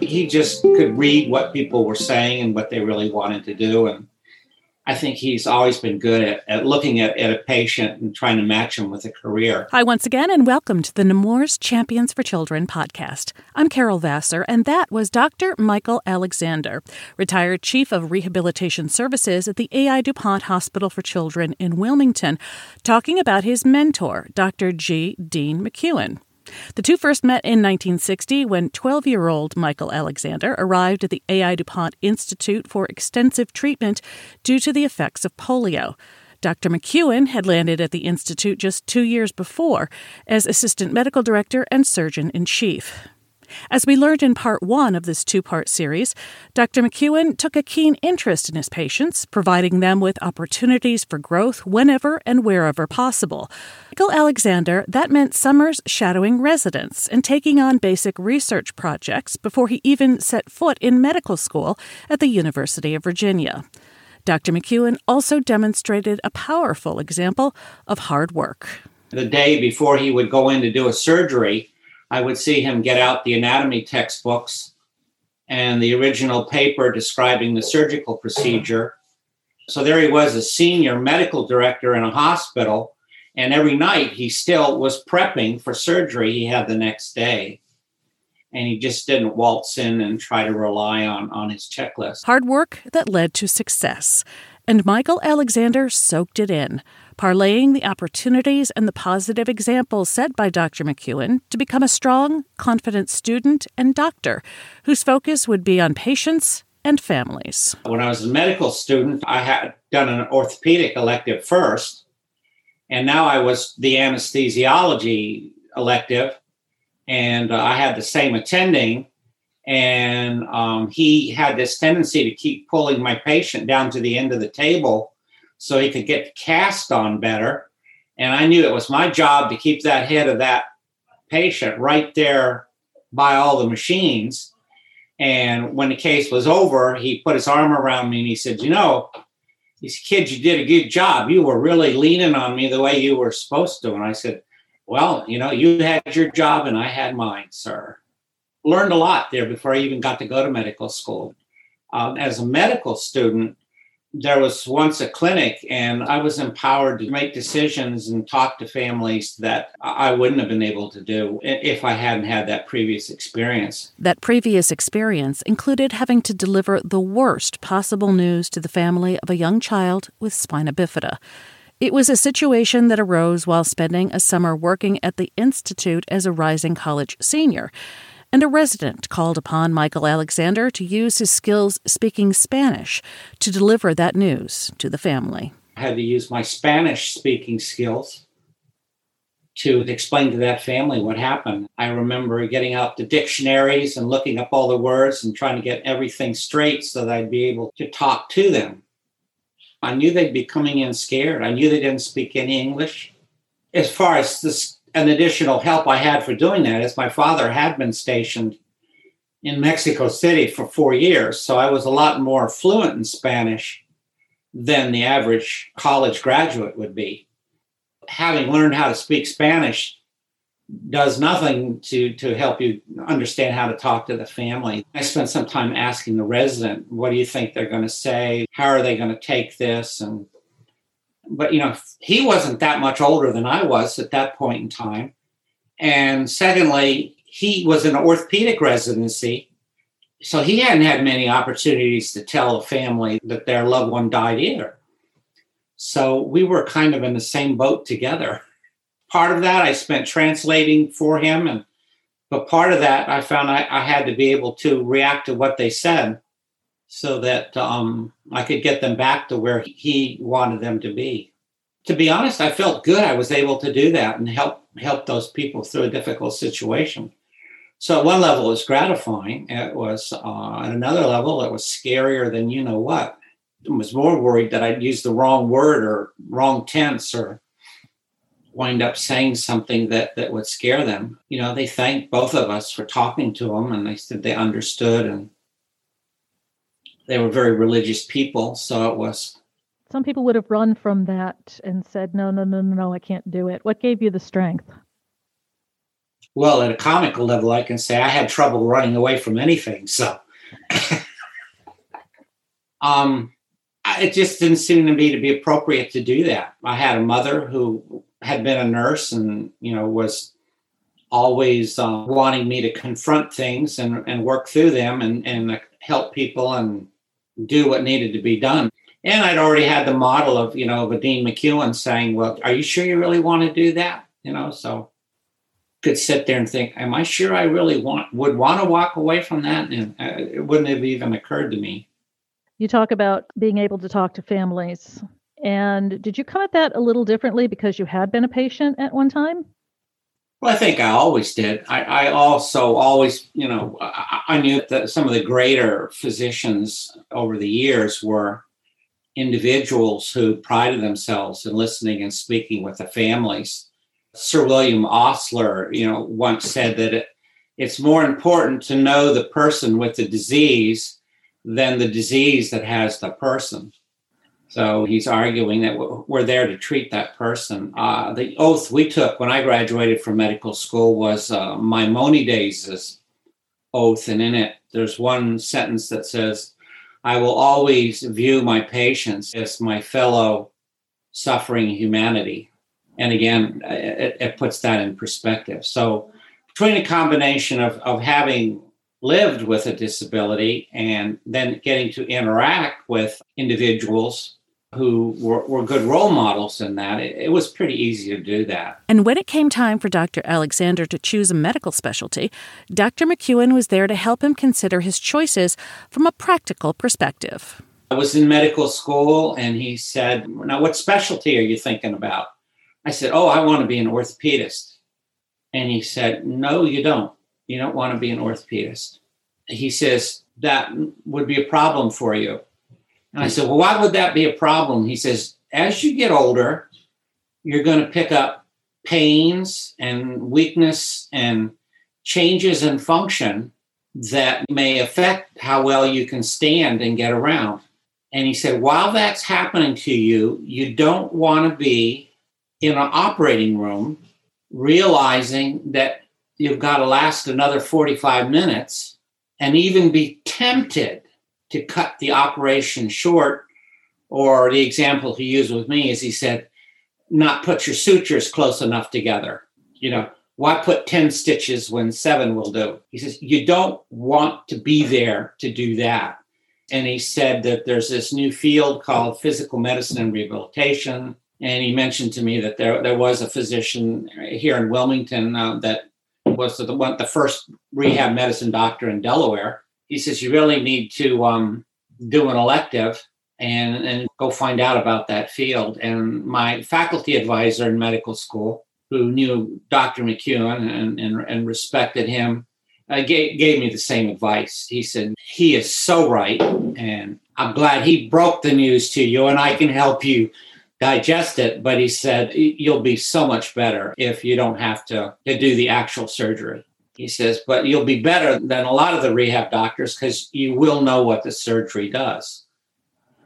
He just could read what people were saying and what they really wanted to do. And I think he's always been good at, at looking at, at a patient and trying to match him with a career. Hi, once again, and welcome to the Nemours Champions for Children podcast. I'm Carol Vassar, and that was Dr. Michael Alexander, retired Chief of Rehabilitation Services at the A.I. DuPont Hospital for Children in Wilmington, talking about his mentor, Dr. G. Dean McEwen. The two first met in 1960 when 12 year old Michael Alexander arrived at the A.I. DuPont Institute for extensive treatment due to the effects of polio. Dr. McEwen had landed at the Institute just two years before as assistant medical director and surgeon in chief. As we learned in part one of this two part series, Dr. McEwen took a keen interest in his patients, providing them with opportunities for growth whenever and wherever possible. Michael Alexander, that meant summers shadowing residents and taking on basic research projects before he even set foot in medical school at the University of Virginia. Dr. McEwen also demonstrated a powerful example of hard work. The day before he would go in to do a surgery, I would see him get out the anatomy textbooks and the original paper describing the surgical procedure. So there he was, a senior medical director in a hospital. And every night he still was prepping for surgery he had the next day. And he just didn't waltz in and try to rely on, on his checklist. Hard work that led to success. And Michael Alexander soaked it in parlaying the opportunities and the positive examples set by Dr. McEwen to become a strong, confident student and doctor whose focus would be on patients and families. When I was a medical student, I had done an orthopedic elective first, and now I was the anesthesiology elective, and uh, I had the same attending. And um, he had this tendency to keep pulling my patient down to the end of the table so he could get cast on better. And I knew it was my job to keep that head of that patient right there by all the machines. And when the case was over, he put his arm around me and he said, You know, these kids, you did a good job. You were really leaning on me the way you were supposed to. And I said, Well, you know, you had your job and I had mine, sir. Learned a lot there before I even got to go to medical school. Um, as a medical student, there was once a clinic and I was empowered to make decisions and talk to families that I wouldn't have been able to do if I hadn't had that previous experience. That previous experience included having to deliver the worst possible news to the family of a young child with spina bifida. It was a situation that arose while spending a summer working at the Institute as a rising college senior and a resident called upon Michael Alexander to use his skills speaking Spanish to deliver that news to the family. I had to use my Spanish speaking skills to explain to that family what happened. I remember getting out the dictionaries and looking up all the words and trying to get everything straight so that I'd be able to talk to them. I knew they'd be coming in scared. I knew they didn't speak any English. As far as this an additional help I had for doing that is my father had been stationed in Mexico City for four years. So I was a lot more fluent in Spanish than the average college graduate would be. Having learned how to speak Spanish does nothing to, to help you understand how to talk to the family. I spent some time asking the resident, what do you think they're going to say? How are they going to take this? And but you know he wasn't that much older than i was at that point in time. And secondly he was in orthopedic residency so he hadn't had many opportunities to tell a family that their loved one died either. So we were kind of in the same boat together. Part of that i spent translating for him and but part of that i found i, I had to be able to react to what they said so that um, I could get them back to where he wanted them to be. To be honest, I felt good. I was able to do that and help help those people through a difficult situation. So at one level, it was gratifying. It was uh, at another level, it was scarier than you know what. I was more worried that I'd use the wrong word or wrong tense or wind up saying something that that would scare them. You know, they thanked both of us for talking to them, and they said they understood, and they were very religious people. So it was. Some people would have run from that and said, "No, no, no, no, no, I can't do it." What gave you the strength? Well, at a comical level, I can say I had trouble running away from anything. So, um, it just didn't seem to me to be appropriate to do that. I had a mother who had been a nurse and you know was always uh, wanting me to confront things and, and work through them and, and help people and do what needed to be done. And I'd already had the model of, you know, of a Dean McEwen saying, well, are you sure you really want to do that? You know, so could sit there and think, am I sure I really want, would want to walk away from that? And uh, it wouldn't have even occurred to me. You talk about being able to talk to families and did you come at that a little differently because you had been a patient at one time? Well, I think I always did. I, I also always, you know, I, I, knew that some of the greater physicians over the years were individuals who prided themselves in listening and speaking with the families. Sir William Osler, you know, once said that it, it's more important to know the person with the disease than the disease that has the person. So he's arguing that we're there to treat that person. Uh, the oath we took when I graduated from medical school was uh, Maimonides' oath, and in it there's one sentence that says, "I will always view my patients as my fellow suffering humanity." And again, it, it puts that in perspective. So between a combination of, of having lived with a disability and then getting to interact with individuals who were, were, good role models in that, it, it, was pretty easy to do that. And when it came time for Dr. Alexander to choose a medical specialty, Dr. McEwen was there to help him consider his choices from a practical perspective. I was in medical school and he said, Now, what specialty are you thinking about? I said, Oh, I want to be an orthopedist. And he said, No, you don't. You don't want to be an orthopedist. He says, That would be a problem for you. And I said, Well, why would that be a problem? He says, As you get older, you're going to pick up pains and weakness and changes in function that may affect how well you can stand and get around. And he said, while that's happening to you, you don't want to be in an operating room realizing that you've got to last another 45 minutes and even be tempted to cut the operation short. Or the example he used with me is he said, not put your sutures close enough together. You know, why put 10 stitches when seven will do? He says, you don't want to be there to do that. And he said that there's this new field called physical medicine and rehabilitation. And he mentioned to me that there, there was a physician here in Wilmington uh, that was the, one, the first rehab medicine doctor in Delaware he says you really need to um, do an elective and and go find out about that field. And my faculty advisor in medical school, who knew Dr. McEwen and and, and respected him, uh, gave gave me the same advice. He said he is so right, and I'm glad he broke the news to you, and I can help you digest it. But he said you'll be so much better if you don't have to, to do the actual surgery. He says, but you'll be better than a lot of the rehab doctors because you will know what the surgery does.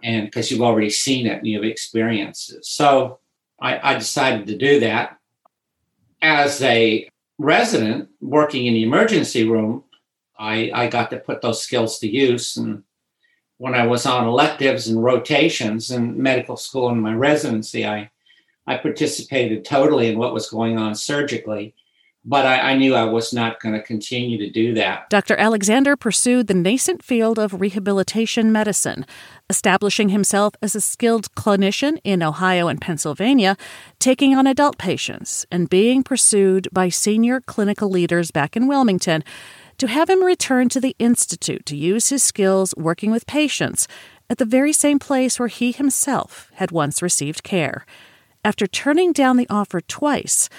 And because you've already seen it and you've experienced it. So I, I decided to do that. As a resident working in the emergency room, I, I got to put those skills to use. And when I was on electives and rotations in medical school and my residency, I, I participated totally in what was going on surgically but I, I, knew I was not going to continue to do that. Dr. Alexander pursued the nascent field of rehabilitation medicine, establishing himself as a skilled clinician in Ohio and Pennsylvania, taking on adult patients, and being pursued by senior clinical leaders back in Wilmington to have him return to the Institute to use his skills working with patients at the very same place where he himself had once received care. After turning down the offer twice,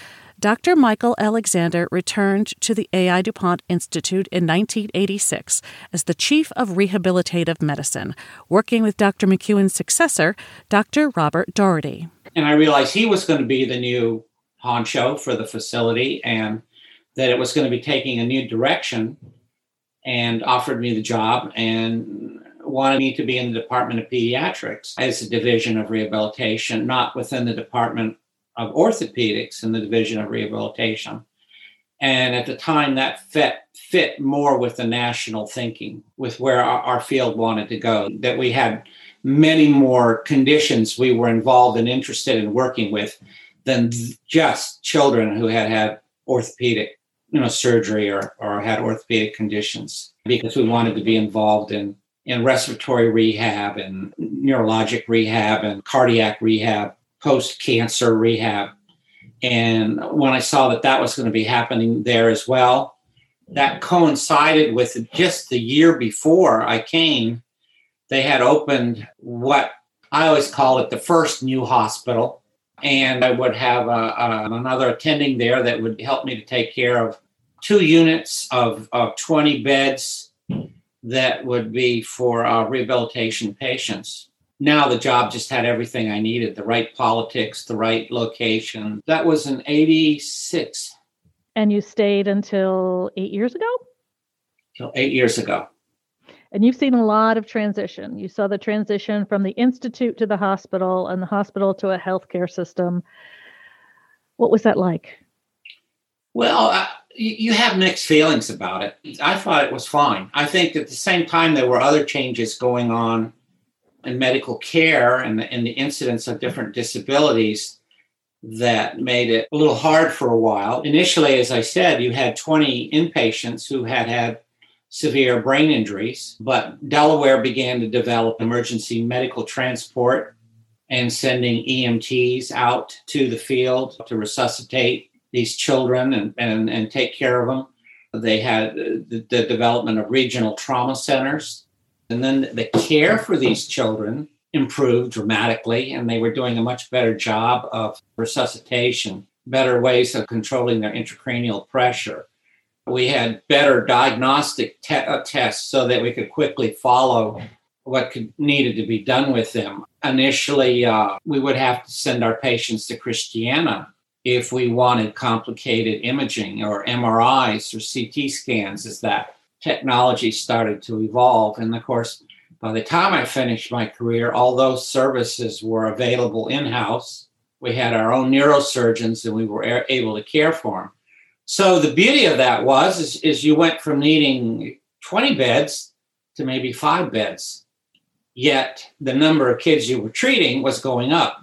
Dr. Michael Alexander returned to the AI DuPont Institute in 1986 as the chief of rehabilitative medicine, working with Dr. McEwen's successor, Dr. Robert Doherty. And I realized he was going to be the new honcho for the facility and that it was going to be taking a new direction and offered me the job and wanted me to be in the Department of Pediatrics as a division of rehabilitation, not within the Department of Orthopedics in the Division of Rehabilitation. And at the time, that fit, fit more with the national thinking, with where our, our field wanted to go, that we had many more conditions we were involved and interested in working with than just children who had had orthopedic you know surgery or, or had orthopedic conditions because we wanted to be involved in in respiratory rehab and neurologic rehab and cardiac rehab, post cancer rehab. And when I saw that that was going to be happening there as well, that coincided with just the year before I came. They had opened what I always call it the first new hospital. And I would have a, a, another attending there that would help me to take care of two units of, of 20 beds that would be for uh, rehabilitation patients. Now the job just had everything I needed the right politics, the right location. That was in 86. And you stayed until eight years ago? Till eight years ago. And you've seen a lot of transition. You saw the transition from the institute to the hospital and the hospital to a healthcare system. What was that like? Well, I, you have mixed feelings about it. I thought it was fine. I think at the same time there were other changes going on in medical care and the, and the incidence of different disabilities that made it a little hard for a while. Initially, as I said, you had 20 inpatients who had had severe brain injuries, but Delaware began to develop emergency medical transport and sending EMTs out to the field to resuscitate these children and, and, and take care of them. They had uh, the, the development of regional trauma centers. And then the care for these children improved dramatically, and they were doing a much better job of resuscitation, better ways of controlling their intracranial pressure. We had better diagnostic te- uh, tests so that we could quickly follow what could, needed to be done with them. Initially, uh, we would have to send our patients to Christiana if we wanted complicated imaging or MRIs or CT scans as that technology started to evolve. And of course, by the time I finished my career, all those services were available in house. We had our own neurosurgeons and we were able to care for them. So the beauty of that was is, is you went from needing 20 beds to maybe five beds. Yet the number of kids you were treating was going up.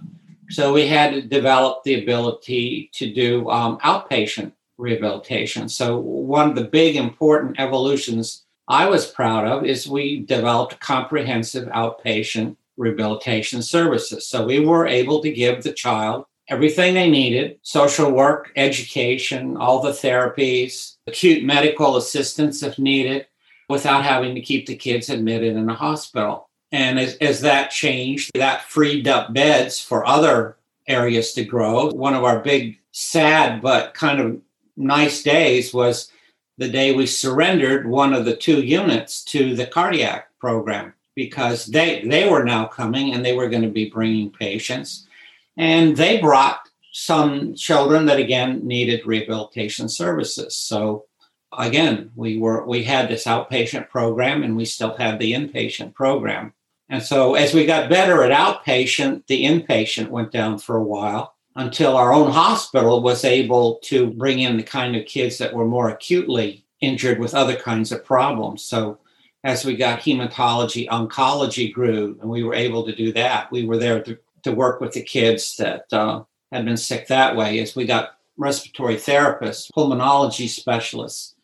So we had to develop the ability to do um, outpatient rehabilitation. So one of the big important evolutions I was proud of is we developed comprehensive outpatient rehabilitation services. So we were able to give the child everything they needed social work, education, all the therapies, acute medical assistance if needed, without having to keep the kids admitted in a hospital. And as, as that changed, that freed up beds for other areas to grow. One of our big, sad, but kind of nice days was the day we surrendered one of the two units to the cardiac program because they, they were now coming and they were going to be bringing patients. And they brought some children that again needed rehabilitation services. So again, we were we had this outpatient program and we still had the inpatient program. And so as we got better at outpatient, the inpatient went down for a while until our own hospital was able to bring in the kind of kids that were more acutely injured with other kinds of problems. So as we got hematology, oncology grew, and we were able to do that. We were there to, to work with the kids that uh, had been sick that way. As we got respiratory therapists, pulmonology specialists,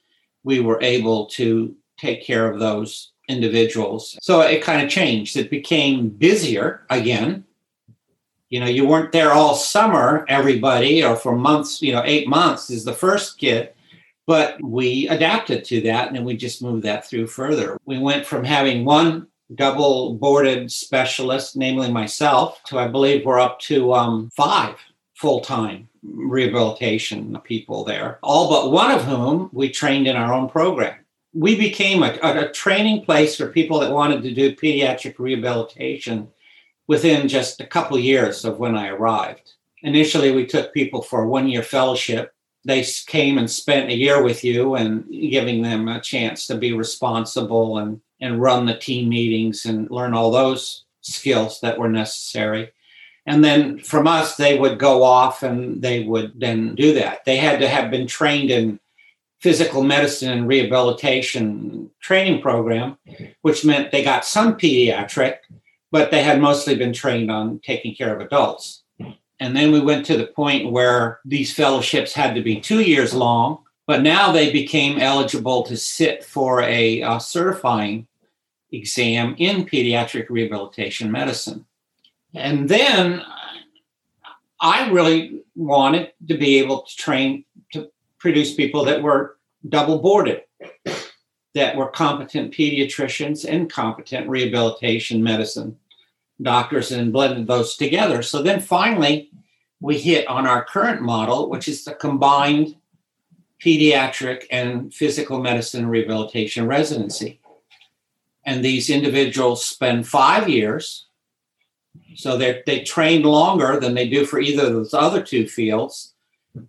we were able to take care of those individuals. So it kind of changed. It became busier again. You know, you weren't there all summer, everybody, or for months, you know, eight months is the first kid. But we adapted to that and then we just moved that through further. We went from having one double boarded specialist, namely myself, to I believe we're up to um, five full time rehabilitation people there, all but one of whom we trained in our own program. We became a, a, training place for people that wanted to do pediatric rehabilitation within just a couple years of when I arrived. Initially, we took people for a one year fellowship. They came and spent a year with you and giving them a chance to be responsible and, and run the team meetings and learn all those skills that were necessary. And then from us, they would go off and they would then do that. They had to have been trained in physical medicine and rehabilitation training program, which meant they got some pediatric, but they had mostly been trained on taking care of adults. And then we went to the point where these fellowships had to be two years long, but now they became eligible to sit for a, a certifying exam in pediatric rehabilitation medicine. And then I really wanted to be able to train to produce people that were double boarded, that were competent pediatricians and competent rehabilitation medicine doctors and blended those together. So then finally, we hit on our current model, which is the combined pediatric and physical medicine and rehabilitation residency. And these individuals spend five years so they they train longer than they do for either of those other two fields.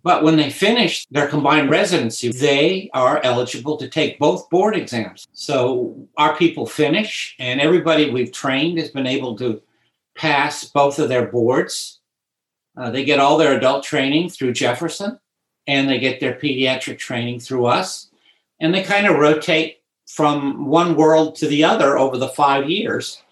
But when they finish their combined residency, they are eligible to take both board exams. So our people finish, and everybody we've trained has been able to pass both of their boards. Uh, they get all their adult training through Jefferson, and they get their pediatric training through us. And they kind of rotate from one world to the other over the five years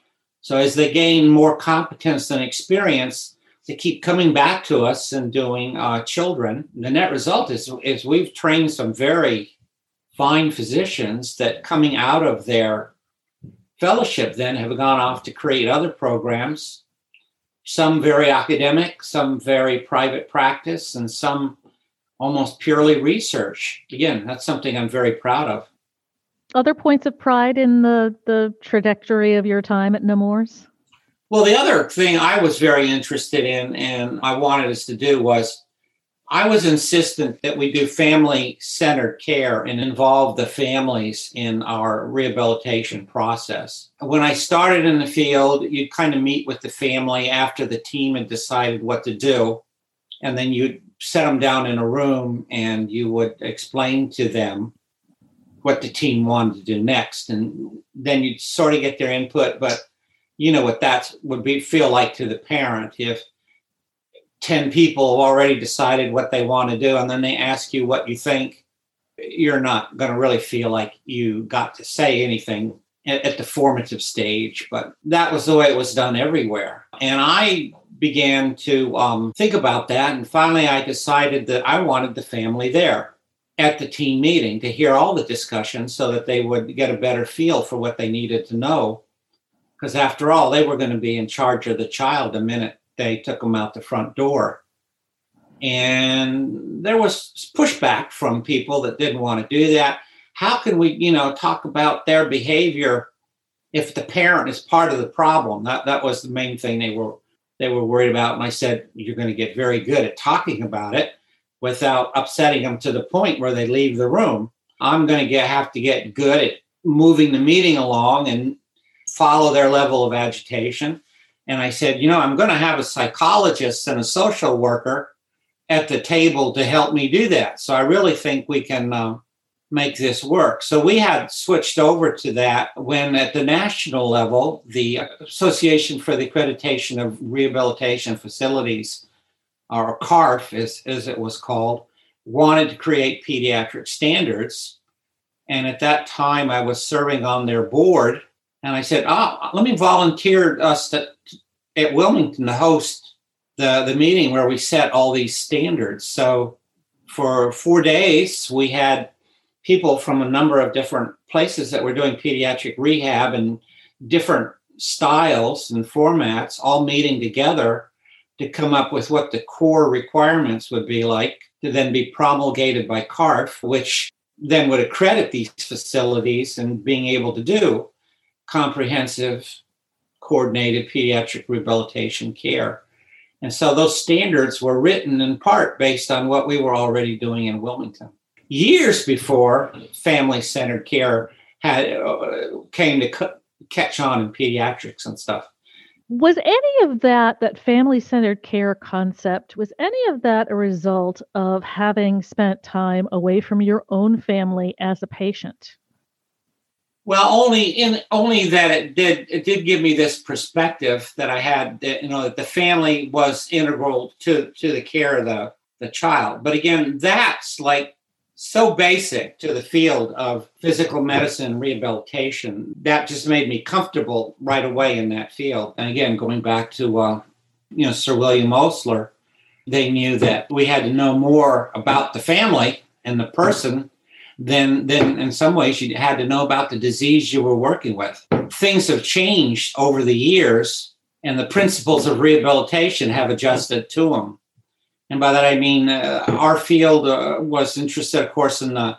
so as they gain more competence and experience, they keep coming back to us and doing uh, children. The net result is, is we've trained some very fine physicians that coming out of their fellowship then have gone off to create other programs, some very academic, some very private practice, and some almost purely research. Again, that's something I'm very proud of other points of pride in the the trajectory of your time at Nemours? Well, the other thing I was very interested in and I wanted us to do was I was insistent that we do family centered care and involve the families in our rehabilitation process. When I started in the field, you'd kind of meet with the family after the team had decided what to do. And then you'd set them down in a room and you would explain to them what the team wanted to do next, and then you'd sort of get their input. But you know what that would be feel like to the parent if 10 people have already decided what they want to do and then they ask you what you think you're not going to really feel like you got to say anything at, at, the formative stage but that was the way it was done everywhere and i began to um, think about that and finally i decided that i wanted the family there at the team meeting to hear all the discussions so that they would get a better feel for what they needed to know. Because after all, they were going to be in charge of the child the minute they took them out the front door. And there was pushback from people that didn't want to do that. How can we, you know, talk about their behavior if the parent is part of the problem? That that was the main thing they were they were worried about. And I said, you're going to get very good at talking about it without upsetting them to the point where they leave the room. I'm going to get have to get good at moving the meeting along and follow their level of agitation. And I said, you know, I'm going to have a psychologist and a social worker at the table to help me do that. So I really think we can uh, make this work. So we had switched over to that when at the national level, the Association for the Accreditation of Rehabilitation Facilities or CARF, as, as it was called, wanted to create pediatric standards. And at that time, I was serving on their board. And I said, oh, let me volunteer uh, us to, at Wilmington to host the, the meeting where we set all these standards. So for four days, we had people from a number of different places that were doing pediatric rehab and different styles and formats all meeting together to come up with what the core requirements would be like to then be promulgated by CARF, which then would accredit these facilities and being able to do comprehensive, coordinated pediatric rehabilitation care. And so those standards were written in part based on what we were already doing in Wilmington. Years before family centered care had uh, came to c- catch on in pediatrics and stuff. Was any of that, that family centered care concept, was any of that a result of having spent time away from your own family as a patient? Well, only in only that it did it did give me this perspective that I had that you know that the family was integral to to the care of the the child. But again, that's like so basic to the field of physical medicine rehabilitation that just made me comfortable right away in that field. And again, going back to uh, you know Sir William Osler, they knew that we had to know more about the family and the person then then in some ways you had to know about the disease you were working with. Things have changed over the years, and the principles of rehabilitation have adjusted to them. And by that I mean uh, our field uh, was interested, of course, in the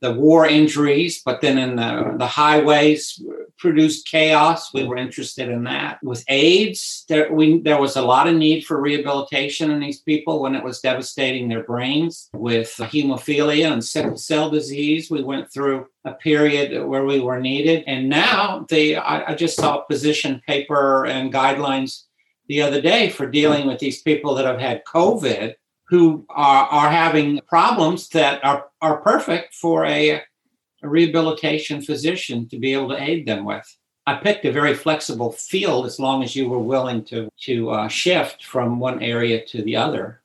the war injuries, but then in the, the highways produced chaos. We were interested in that. With AIDS, there, we, there was a lot of need for rehabilitation in these people when it was devastating their brains. With hemophilia and sickle cell disease, we went through a period where we were needed. And now they, I, I just saw a position paper and guidelines the other day for dealing with these people that have had COVID who are, are having problems that are, are perfect for a, a rehabilitation physician to be able to aid them with. I picked a very flexible field as long as you were willing to to uh, shift from one area to the other.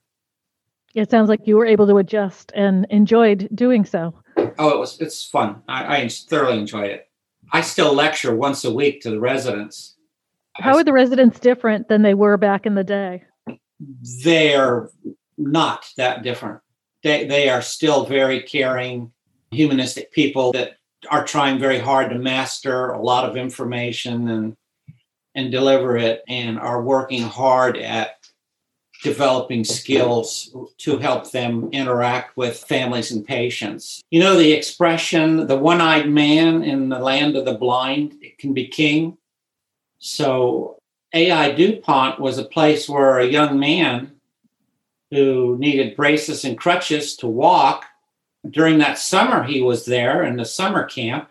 It sounds like you were able to adjust and enjoyed doing so. Oh, it was it's fun. I, I thoroughly enjoyed it. I still lecture once a week to the residents. How are the residents different than they were back in the day? They're not that different. They, they are still very caring, humanistic people that are trying very hard to master a lot of information and and deliver it and are working hard at developing skills to help them interact with families and patients. You know the expression the one-eyed man in the land of the blind can be king. So AI DuPont was a place where a young man who needed braces and crutches to walk. During that summer, he was there in the summer camp,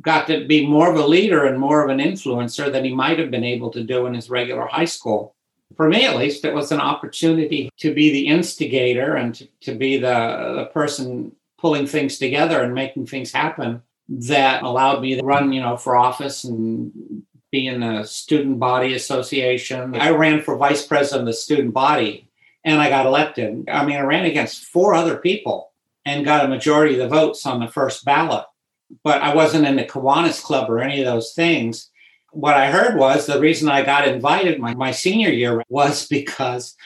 got to be more of a leader and more of an influencer than he might have been able to do in his regular high school. For me, at least, it was an opportunity to be the instigator and to, to be the, the person pulling things together and making things happen that allowed me to run, you know, for office and be in the student body association. I ran for vice president of the student body and I got elected. I mean, I ran against four other people and got a majority of the votes on the first ballot. But I wasn't in the Kiwanis Club or any of those things. What I heard was the reason I got invited my, my senior year was because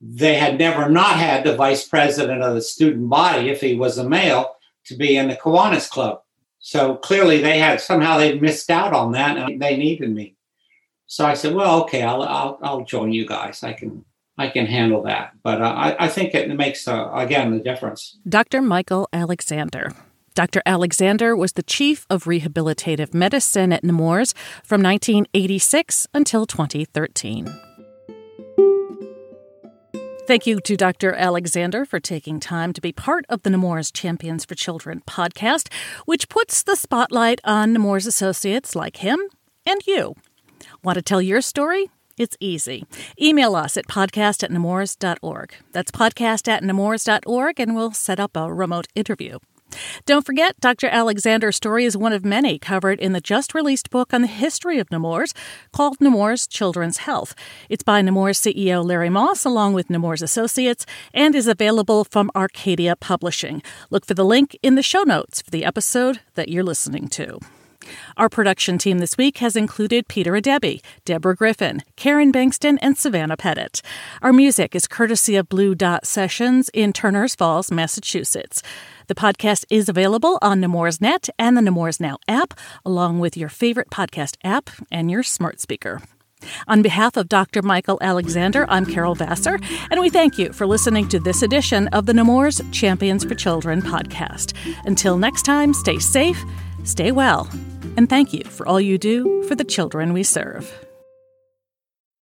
they had never not had the vice president of the student body, if he was a male, to be in the Kiwanis Club. So clearly they had somehow they missed out on that and they needed me. So I said, well, okay, I'll, I'll, I'll join you guys. I can I can handle that. But uh, I, I, think it makes, uh, again, the difference. Dr. Michael Alexander. Dr. Alexander was the chief of rehabilitative medicine at Nemours from 1986 until 2013. Thank you to Dr. Alexander for taking time to be part of the Nemours Champions for Children podcast, which puts the spotlight on Nemours associates like him and you. Want to tell your story? It's easy. Email us at podcast at nemours.org. That's podcast at nemours.org, and we'll set up a remote interview. Don't forget, Dr. Alexander's story is one of many covered in the just released book on the history of Nemours called Nemours Children's Health. It's by Nemours CEO Larry Moore along with Nemours Associates and is available from Arcadia Publishing. Look for the link in the show notes for the episode that you're listening to. Our production team this week has included Peter Adebi, Deborah Griffin, Karen Bankston, and Savannah Pettit. Our music is courtesy of Blue Dot Sessions in Turners Falls, Massachusetts. The podcast is available on Nemours Net and the Nemours Now app, along with your favorite podcast app and your smart speaker. On behalf of Dr. Michael Alexander, I'm Carol Vassar, and we thank you for listening to this edition of the Nemours Champions for Children podcast. Until next time, stay safe Stay well, and thank you for all you do for the children we serve.